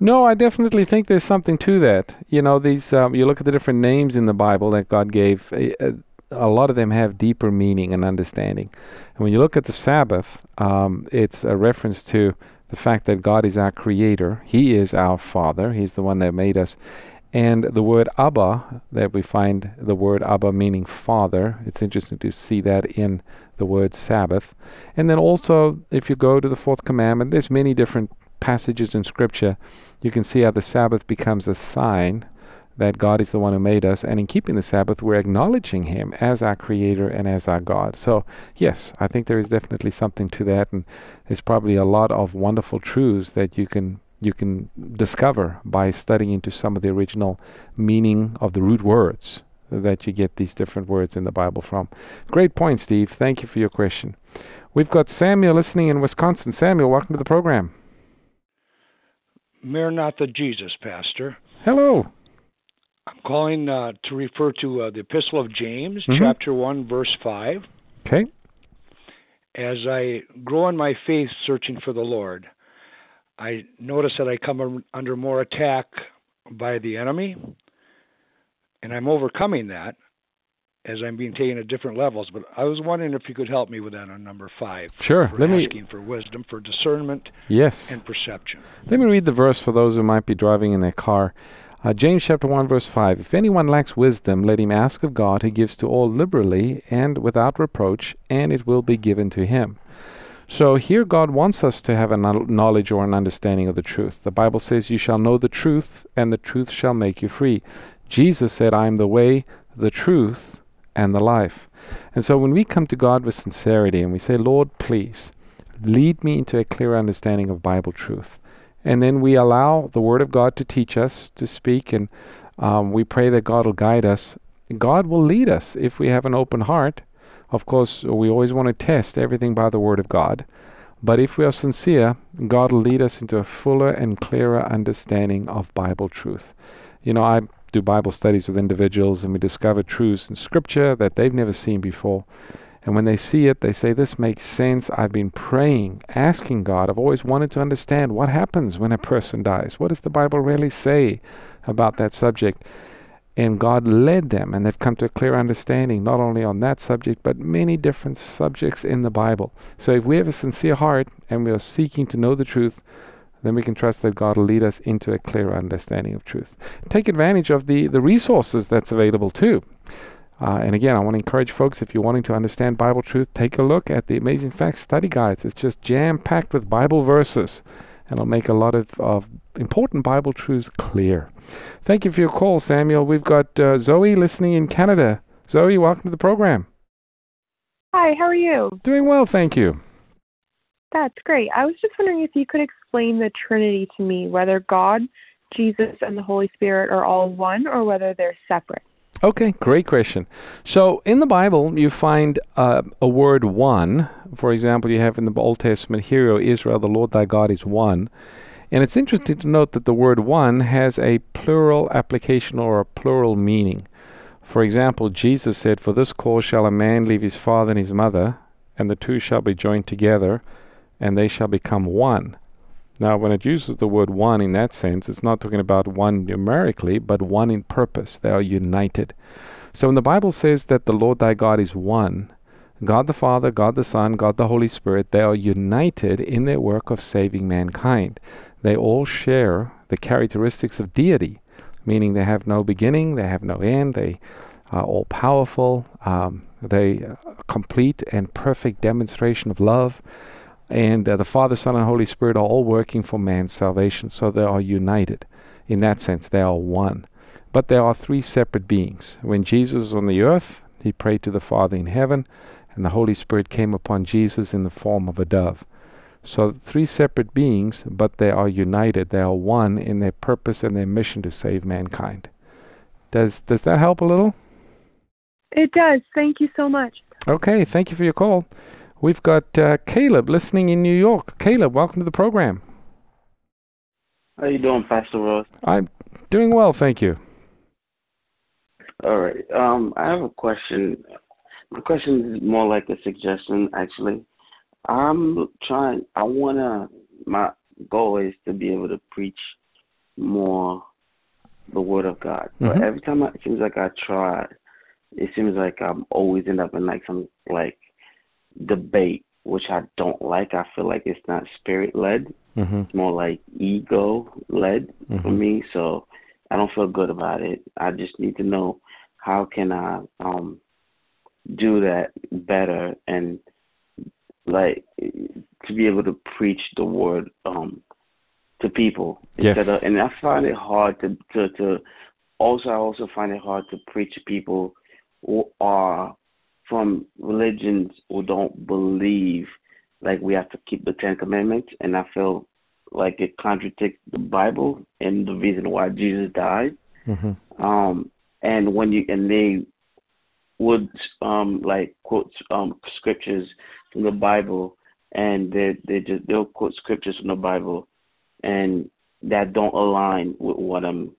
No, I definitely think there's something to that. You know, these um, you look at the different names in the Bible that God gave. Uh, a lot of them have deeper meaning and understanding. And when you look at the Sabbath, um, it's a reference to the fact that God is our creator. He is our Father. He's the one that made us. And the word Abba, that we find the word Abba meaning Father, it's interesting to see that in the word Sabbath. And then also, if you go to the fourth commandment, there's many different passages in Scripture. You can see how the Sabbath becomes a sign that God is the one who made us, and in keeping the Sabbath, we're acknowledging Him as our Creator and as our God. So, yes, I think there is definitely something to that, and there's probably a lot of wonderful truths that you can you can discover by studying into some of the original meaning of the root words that you get these different words in the Bible from. Great point, Steve. Thank you for your question. We've got Samuel listening in Wisconsin. Samuel, welcome to the program. Maranatha Jesus, Pastor. Hello. I'm calling uh, to refer to uh, the Epistle of James, Mhm. chapter 1, verse 5. Okay. As I grow in my faith searching for the Lord, I notice that I come under more attack by the enemy, and I'm overcoming that as I'm being taken at different levels. But I was wondering if you could help me with that on number 5. Sure. Let me- for wisdom, for discernment, Yes. and perception. Let me read the verse for those who might be driving in their car. Uh, James chapter 1 verse 5 If anyone lacks wisdom let him ask of God who gives to all liberally and without reproach and it will be given to him. So here God wants us to have a knowledge or an understanding of the truth. The Bible says you shall know the truth and the truth shall make you free. Jesus said I am the way, the truth and the life. And so when we come to God with sincerity and we say Lord please lead me into a clear understanding of Bible truth and then we allow the Word of God to teach us, to speak, and um, we pray that God will guide us. God will lead us if we have an open heart. Of course, we always want to test everything by the Word of God. But if we are sincere, God will lead us into a fuller and clearer understanding of Bible truth. You know, I do Bible studies with individuals and we discover truths in Scripture that they've never seen before. And when they see it, they say, This makes sense. I've been praying, asking God. I've always wanted to understand what happens when a person dies. What does the Bible really say about that subject? And God led them, and they've come to a clear understanding, not only on that subject, but many different subjects in the Bible. So if we have a sincere heart and we are seeking to know the truth, then we can trust that God will lead us into a clear understanding of truth. Take advantage of the, the resources that's available too. Uh, and again, I want to encourage folks if you're wanting to understand Bible truth, take a look at the Amazing Facts study guides. It's just jam packed with Bible verses, and it'll make a lot of, of important Bible truths clear. Thank you for your call, Samuel. We've got uh, Zoe listening in Canada. Zoe, welcome to the program. Hi, how are you? Doing well, thank you. That's great. I was just wondering if you could explain the Trinity to me, whether God Jesus and the Holy Spirit are all one or whether they're separate. Okay, great question. So in the Bible, you find uh, a word one. For example, you have in the Old Testament, Hear, O Israel, the Lord thy God is one. And it's interesting to note that the word one has a plural application or a plural meaning. For example, Jesus said, For this cause shall a man leave his father and his mother, and the two shall be joined together, and they shall become one. Now, when it uses the word one in that sense, it's not talking about one numerically, but one in purpose. They are united. So when the Bible says that the Lord thy God is one, God the Father, God the Son, God the Holy Spirit, they are united in their work of saving mankind. They all share the characteristics of deity, meaning they have no beginning, they have no end, they are all powerful, um, they a complete and perfect demonstration of love. And uh, the Father, Son, and Holy Spirit are all working for man's salvation, so they are united. In that sense, they are one. But they are three separate beings. When Jesus was on the earth, he prayed to the Father in heaven, and the Holy Spirit came upon Jesus in the form of a dove. So, three separate beings, but they are united. They are one in their purpose and their mission to save mankind. Does does that help a little? It does. Thank you so much. Okay, thank you for your call. We've got uh, Caleb listening in New York. Caleb, welcome to the program. How you doing, Pastor Ross? I'm doing well, thank you. All right. Um, I have a question. My question is more like a suggestion, actually. I'm trying. I wanna. My goal is to be able to preach more the Word of God. But Mhm. every time I, it seems like I try, it seems like I'm always end up in like some like debate, which I don't like. I feel like it's not spirit led. Mm-hmm. It's more like ego led for Mhm. me. So I don't feel good about it. I just need to know how can I um do that better and like to be able to preach the word um to people Yes. instead of and I find it hard to to to also I also find it hard to preach to people who are from religions who don't believe like we have to keep the Ten Commandments and I feel like it contradicts the Bible and the reason why Jesus died. Mm-hmm. Um and when you and they would um like quote um scriptures from the Bible and they they just they'll quote scriptures from the Bible and that don't align with what I'm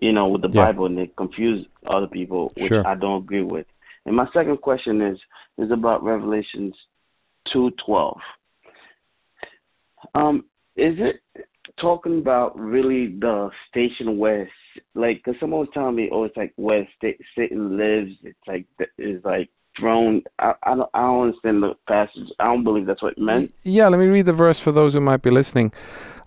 you know, with the Yeah. Bible and they confuse other people, which Sure. I don't agree with. And my second question is is about Revelations two twelve. Um, is it talking about really the station where, like, cause someone was telling me, oh, it's like where Satan lives. It's like is like throne. I I don't I don't understand the passage. I don't believe that's what it meant. Yeah, let me read the verse for those who might be listening.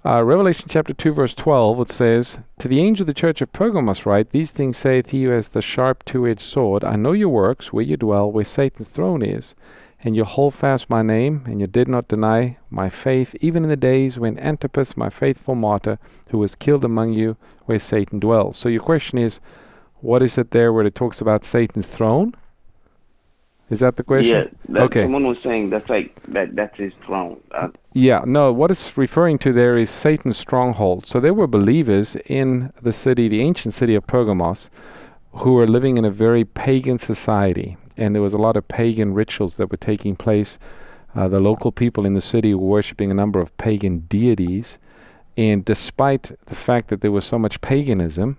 Uh, Revelation chapter 2, verse 12, it says, To the angel of the church of Pergamos write, These things saith he who has the sharp two edged sword. I know your works, where you dwell, where Satan's throne is, and you hold fast my name, and you did not deny my faith, even in the days when Antipas, my faithful martyr, who was killed among you, where Satan dwells. So your question is, what is it there where it talks about Satan's throne? Is that the question? Yeah, okay. someone was saying that's like that. That's his throne. Uh, Yeah, no, what it's referring to there is Satan's stronghold. So there were believers in the city, the ancient city of Pergamos, who were living in a very pagan society. And there was a lot of pagan rituals that were taking place. Uh, the local people in the city were worshipping a number of pagan deities. And despite the fact that there was so much paganism,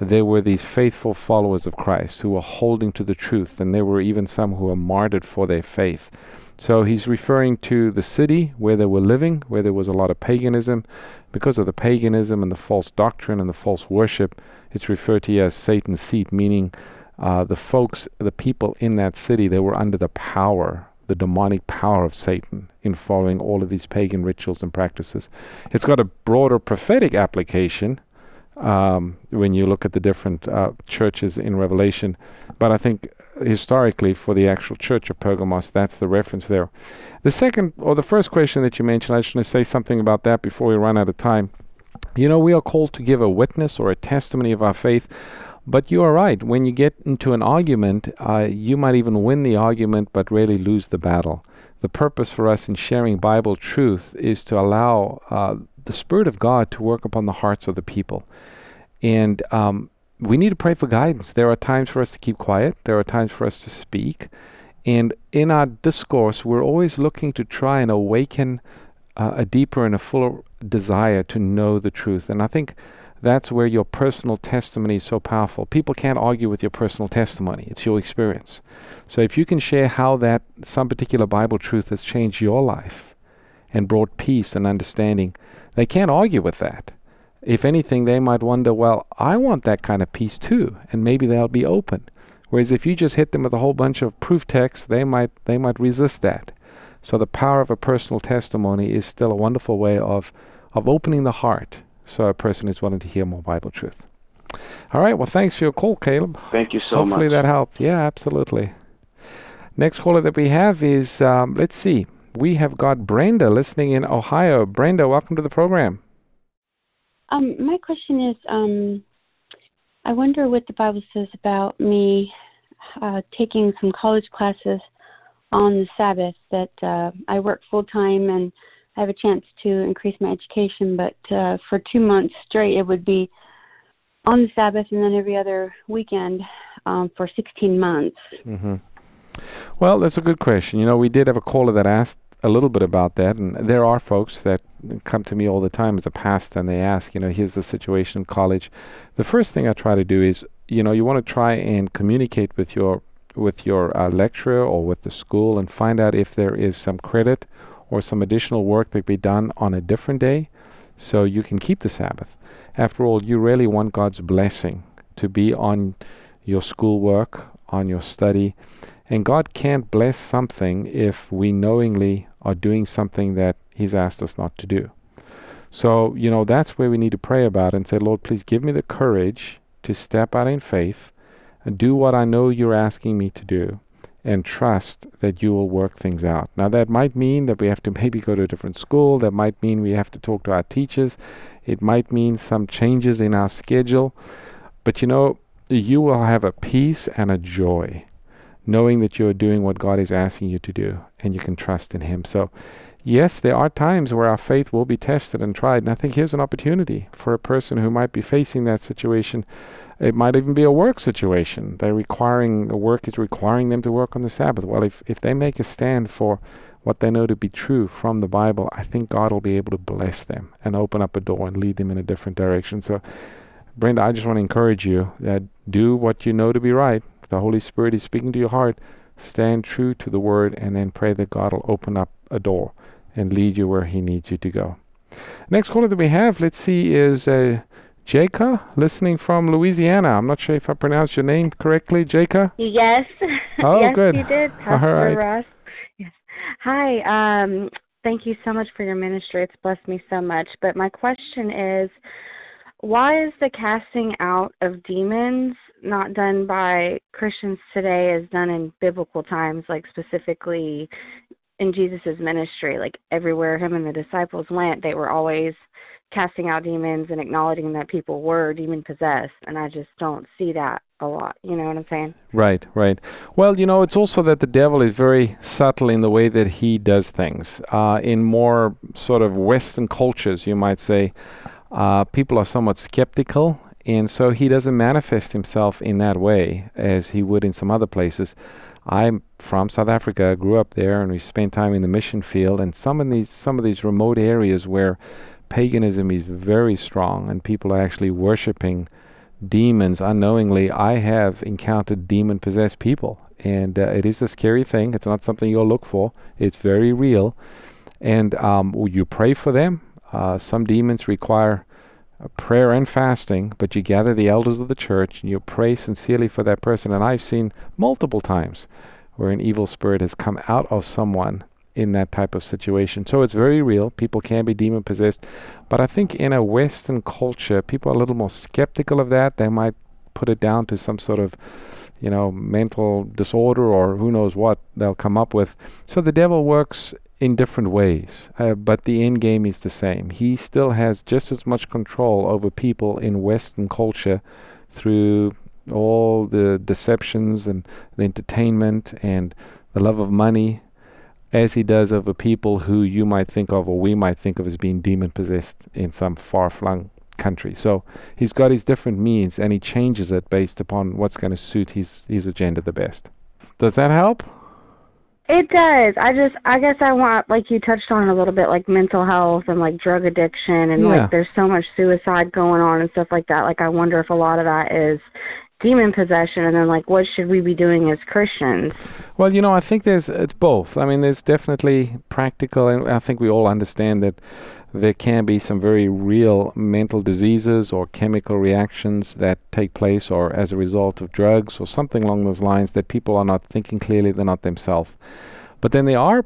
there were these faithful followers of Christ who were holding to the truth. And there were even some who were martyred for their faith. So he's referring to the city where they were living, where there was a lot of paganism. Because of the paganism and the false doctrine and the false worship, it's referred to as Satan's seat, meaning uh, the folks, the people in that city, they were under the power, the demonic power of Satan in following all of these pagan rituals and practices. It's got a broader prophetic application um, when you look at the different uh, churches in Revelation. But I think historically, for the actual church of Pergamos, that's the reference there. The second, or the first question that you mentioned, I just want to say something about that before we run out of time. You know, we are called to give a witness or a testimony of our faith. But you are right. When you get into an argument, uh, you might even win the argument, but really lose the battle. The purpose for us in sharing Bible truth is to allow uh, the Spirit of God to work upon the hearts of the people. And um, we need to pray for guidance. There are times for us to keep quiet, there are times for us to speak. And in our discourse, we're always looking to try and awaken uh, a deeper and a fuller desire to know the truth. And I think that's where your personal testimony is so powerful. People can't argue with your personal testimony, it's your experience. So if you can share how that some particular Bible truth has changed your life and brought peace and understanding, they can't argue with that. If anything, they might wonder, well, I want that kind of peace too, and maybe they'll be open. Whereas if you just hit them with a whole bunch of proof text, they might they might resist that. So the power of a personal testimony is still a wonderful way of of opening the heart so a person is willing to hear more Bible truth. All right. Well, thanks for your call, Caleb. Thank you so Hopefully much. Hopefully that helped. Yeah, absolutely. Next caller that we have is, um, let's see, we have got Brenda listening in Ohio. Brenda, welcome to the program. Um, my question is, um, I wonder what the Bible says about me uh, taking some college classes on the Sabbath. That uh, I work full time and I have a chance to increase my education, but uh, for two months straight, it would be on the Sabbath and then every other weekend um, for 16 months. Mm-hmm. Well, that's a good question. You know, we did have a caller that asked a little bit about that, and there are folks that come to me all the time as a pastor and they ask, you know, here's the situation in college. The first thing I try to do is, you know, you want to try and communicate with your with your uh, lecturer or with the school and find out if there is some credit or some additional work that could be done on a different day so you can keep the Sabbath. After all, you really want God's blessing to be on your schoolwork, on your study. And God can't bless something if we knowingly are doing something that He's asked us not to do. So, you know, that's where we need to pray about and say, Lord, please give me the courage to step out in faith and do what I know you're asking me to do and trust that you will work things out. Now, that might mean that we have to maybe go to a different school. That might mean we have to talk to our teachers. It might mean some changes in our schedule. But you know, you will have a peace and a joy knowing that you're doing what God is asking you to do and you can trust in Him. So, yes, there are times where our faith will be tested and tried. And I think here's an opportunity for a person who might be facing that situation it might even be a work situation. They're requiring, the work is requiring them to work on the Sabbath. Well, if, if they make a stand for what they know to be true from the Bible, I think God will be able to bless them and open up a door and lead them in a different direction. So, Brenda, I just want to encourage you that do what you know to be right. The Holy Spirit is speaking to your heart, stand true to the Word and then pray that God will open up a door and lead you where He needs you to go. Next caller that we have, let's see, is uh, Jaka, listening from Louisiana. I'm not sure if I pronounced your name correctly, Jaka. Yes. Oh, yes, good. you did, Pastor All right. Ross. Yes. Hi. Um, thank you so much for your ministry. It's blessed me so much. But my question is, why is the casting out of demons not done by Christians today as done in biblical times, like specifically in Jesus' ministry? Like everywhere him and the disciples went, they were always casting out demons and acknowledging that people were demon possessed and I just don't see that a lot. You know what I'm saying? Right, right. Well, you know, it's also that the devil is very subtle in the way that he does things. Uh, in more sort of Western cultures, you might say, uh, people are somewhat skeptical, and so he doesn't manifest himself in that way as he would in some other places. I'm from South Africa, grew up there, and we spent time in the mission field. And some of these some of these remote areas where paganism is very strong and people are actually worshiping demons unknowingly. I have encountered demon possessed people, and uh, it is a scary thing. It's not something you'll look for, it's very real. And um, you pray for them. Uh, some demons require prayer and fasting, but you gather the elders of the church and you pray sincerely for that person. And I've seen multiple times where an evil spirit has come out of someone in that type of situation. So it's very real. People can be demon possessed. But I think in a Western culture, people are a little more skeptical of that. They might put it down to some sort of, you know, mental disorder or who knows what they'll come up with. So the devil works in different ways, uh, but the end game is the same. He still has just as much control over people in Western culture through all the deceptions and the entertainment and the love of money as he does over people who you might think of or we might think of as being demon possessed in some far flung country. So he's got his different means and he changes it based upon what's going to suit his, his agenda the best. Does that help? It does. I just, I guess I want, like you touched on a little bit, like mental health and like drug addiction, and Yeah. like there's so much suicide going on and stuff like that. Like I wonder if a lot of that is demon possession, and then like what should we be doing as Christians? Well, you know, I think there's it's both. I mean, there's definitely practical, and I think we all understand that there can be some very real mental diseases or chemical reactions that take place, or as a result of drugs or something along those lines, that people are not thinking clearly, they're not themselves. But then there are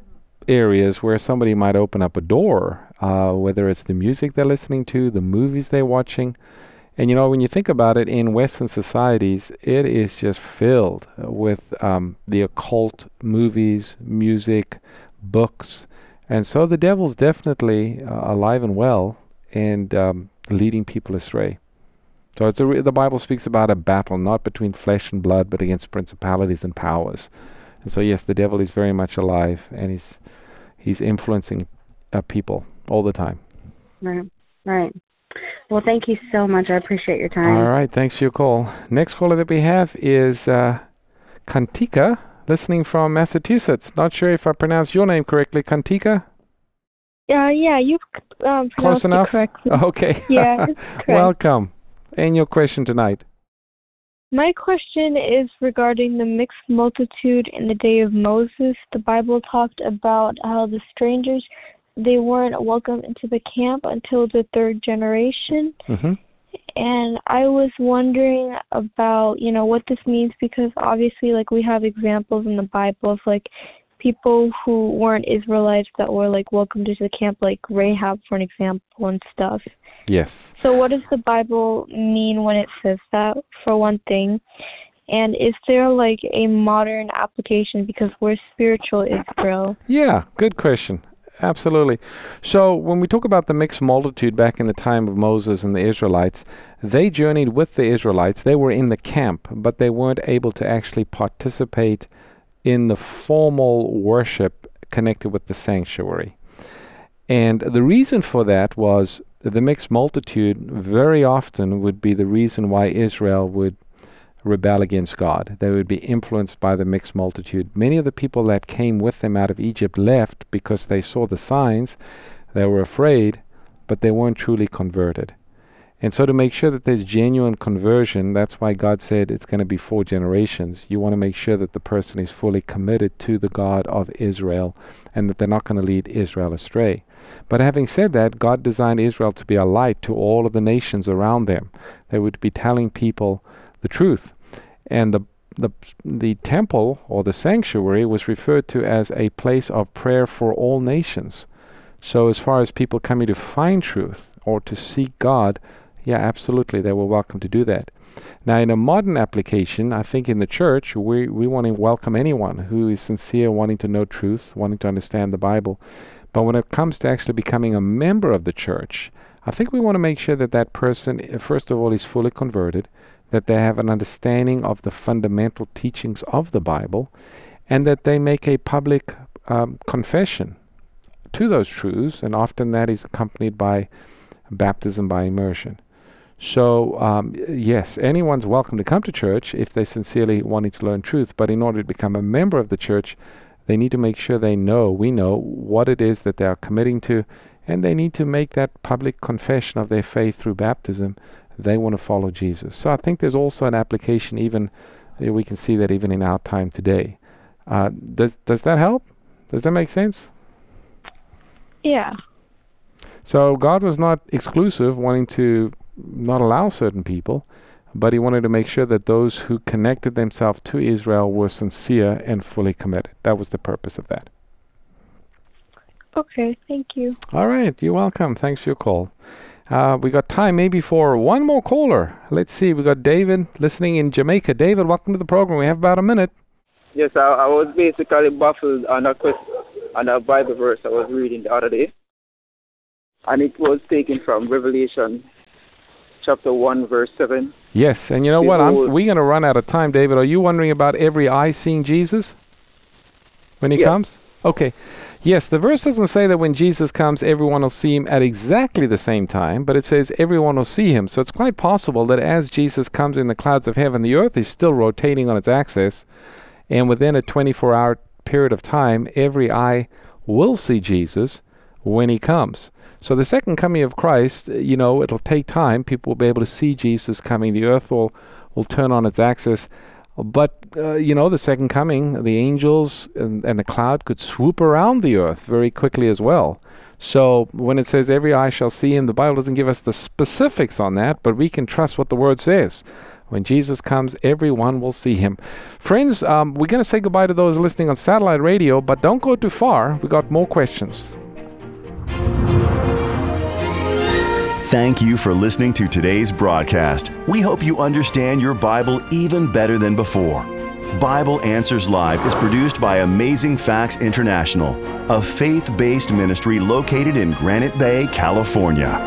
areas where somebody might open up a door, uh, whether it's the music they're listening to, the movies they're watching. And you know, when you think about it, in Western societies, it is just filled with um, the occult movies, music, books. And so the devil's definitely uh, alive and well and um, leading people astray. So it's re- the Bible speaks about a battle not between flesh and blood, but against principalities and powers. And so, yes, the devil is very much alive and he's, he's influencing uh, people all the time. Right, right. Well, thank you so much. I appreciate your time. All right, thanks for your call. Next caller that we have is uh, Kantika, listening from Massachusetts. Not sure if I pronounced your name correctly, Kantika. Uh, yeah, you've um, pronounced Close it enough. correctly. Okay. Yeah, it's. Welcome. And your question tonight. My question is regarding the mixed multitude in the day of Moses. The Bible talked about how the strangers they weren't welcome into the camp until the third generation. Mm-hmm. And I was wondering about, you know, what this means because obviously like we have examples in the Bible of like people who weren't Israelites that were like welcomed into the camp like Rahab for an example and stuff. Yes. So, what does the Bible mean when it says that, for one thing? And is there like a modern application because we're spiritual Israel? Yeah, good question. Absolutely. So, when we talk about the mixed multitude back in the time of Moses and the Israelites, they journeyed with the Israelites. They were in the camp, but they weren't able to actually participate in the formal worship connected with the sanctuary. And the reason for that was the mixed multitude very often would be the reason why Israel would rebel against God. They would be influenced by the mixed multitude. Many of the people that came with them out of Egypt left because they saw the signs, they were afraid, but they weren't truly converted. And so, to make sure that there's genuine conversion, that's why God said it's going to be four generations. You want to make sure that the person is fully committed to the God of Israel and that they're not going to lead Israel astray. But having said that, God designed Israel to be a light to all of the nations around them. They would be telling people the truth. And the the the temple or the sanctuary was referred to as a place of prayer for all nations. So as far as people coming to find truth or to seek God, yeah, absolutely, they were welcome to do that. Now, in a modern application, I think in the church, we, we want to welcome anyone who is sincere, wanting to know truth, wanting to understand the Bible. But when it comes to actually becoming a member of the church, I think we want to make sure that that person, uh, first of all, is fully converted, that they have an understanding of the fundamental teachings of the Bible, and that they make a public um, confession to those truths, and often that is accompanied by baptism by immersion. So, um, yes, anyone's welcome to come to church if they sincerely wanting to learn truth. But in order to become a member of the church, they need to make sure they know, we know, what it is that they are committing to, and they need to make that public confession of their faith through baptism. They want to follow Jesus. So I think there's also an application, even uh, we can see that even in our time today. Uh, does does that help? Does that make sense? Yeah. So God was not exclusive, wanting to not allow certain people, but He wanted to make sure that those who connected themselves to Israel were sincere and fully committed. That was the purpose of that. Okay, thank you. All right, you're welcome. Thanks for your call. Uh, we got time maybe for one more caller. Let's see. We got David listening in Jamaica. David, welcome to the program. We have about a minute. Yes, I, I was basically baffled on a question, on a Bible verse I was reading the other day, and it was taken from Revelation chapter one, verse seven. Yes, and you know what? I'm, we're going to run out of time, David. Are you wondering about every eye seeing Jesus when he Yes. comes? Okay. Yes, the verse doesn't say that when Jesus comes, everyone will see him at exactly the same time, but it says everyone will see him. So it's quite possible that as Jesus comes in the clouds of heaven, the earth is still rotating on its axis, and within a 24 hour period of time, every eye will see Jesus when he comes. So the second coming of Christ, you know, it'll take time. People will be able to see Jesus coming. The earth will, will turn on its axis. But, uh, you know, the second coming, the angels and, and the cloud could swoop around the earth very quickly as well. So when it says every eye shall see him, the Bible doesn't give us the specifics on that, but we can trust what the word says. When Jesus comes, everyone will see him. Friends, um, we're going to say goodbye to those listening on satellite radio, but don't go too far. We got more questions. Thank you for listening to today's broadcast. We hope you understand your Bible even better than before. Bible Answers Live is produced by Amazing Facts International, a faith based ministry located in Granite Bay, California.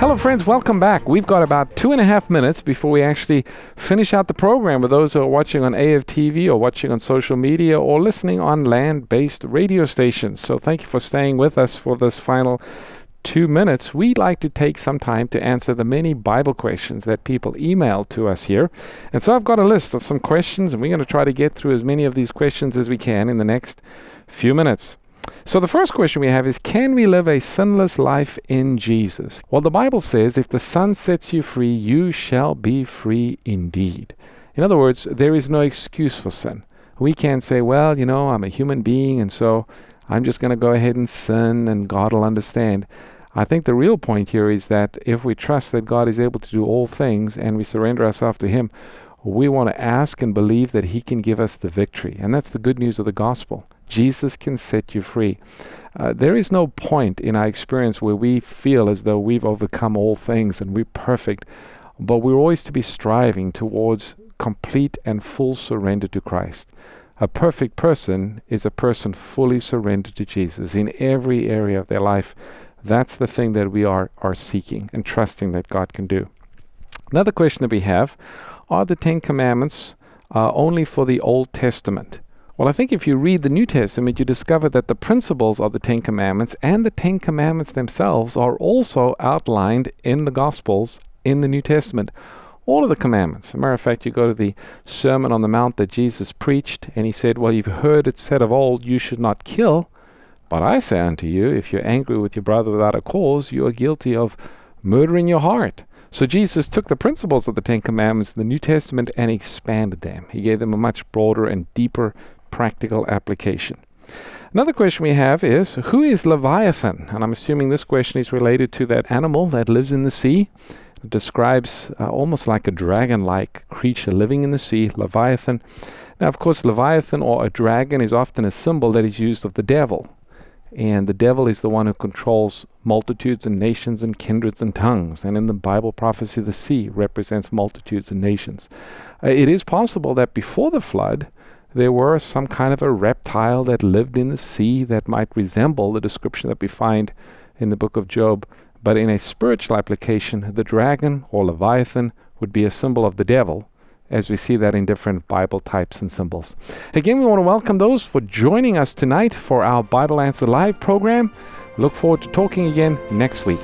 Hello, friends. Welcome back. We've got about two and a half minutes before we actually finish out the program with those who are watching on AFTV or watching on social media or listening on land based radio stations. So, thank you for staying with us for this final two minutes, we'd like to take some time to answer the many Bible questions that people email to us here. And so I've got a list of some questions, and we're going to try to get through as many of these questions as we can in the next few minutes. So the first question we have is Can we live a sinless life in Jesus? Well, the Bible says, If the Son sets you free, you shall be free indeed. In other words, there is no excuse for sin. We can't say, Well, you know, I'm a human being, and so I'm just going to go ahead and sin and God will understand. I think the real point here is that if we trust that God is able to do all things and we surrender ourselves to Him, we want to ask and believe that He can give us the victory. And that's the good news of the gospel. Jesus can set you free. Uh, there is no point in our experience where we feel as though we've overcome all things and we're perfect, but we're always to be striving towards complete and full surrender to Christ. A perfect person is a person fully surrendered to Jesus in every area of their life. That's the thing that we are, are seeking and trusting that God can do. Another question that we have are the Ten Commandments uh, only for the Old Testament? Well, I think if you read the New Testament, you discover that the principles of the Ten Commandments and the Ten Commandments themselves are also outlined in the Gospels in the New Testament all of the commandments. As a matter of fact, you go to the Sermon on the Mount that Jesus preached, and he said, Well, you've heard it said of old, you should not kill. But I say unto you, if you're angry with your brother without a cause, you are guilty of murdering your heart. So Jesus took the principles of the Ten Commandments in the New Testament and expanded them. He gave them a much broader and deeper practical application. Another question we have is Who is Leviathan? And I'm assuming this question is related to that animal that lives in the sea It describes uh, almost like a dragon like creature living in the sea, Leviathan. Now, of course, Leviathan or a dragon is often a symbol that is used of the devil. And the devil is the one who controls multitudes and nations and kindreds and tongues. And in the Bible prophecy, the sea represents multitudes and nations. Uh, it is possible that before the flood, there were some kind of a reptile that lived in the sea that might resemble the description that we find in the book of Job but in a spiritual application, the dragon or Leviathan would be a symbol of the devil, as we see that in different Bible types and symbols. Again, we want to welcome those for joining us tonight for our Bible Answer Live program. Look forward to talking again next week.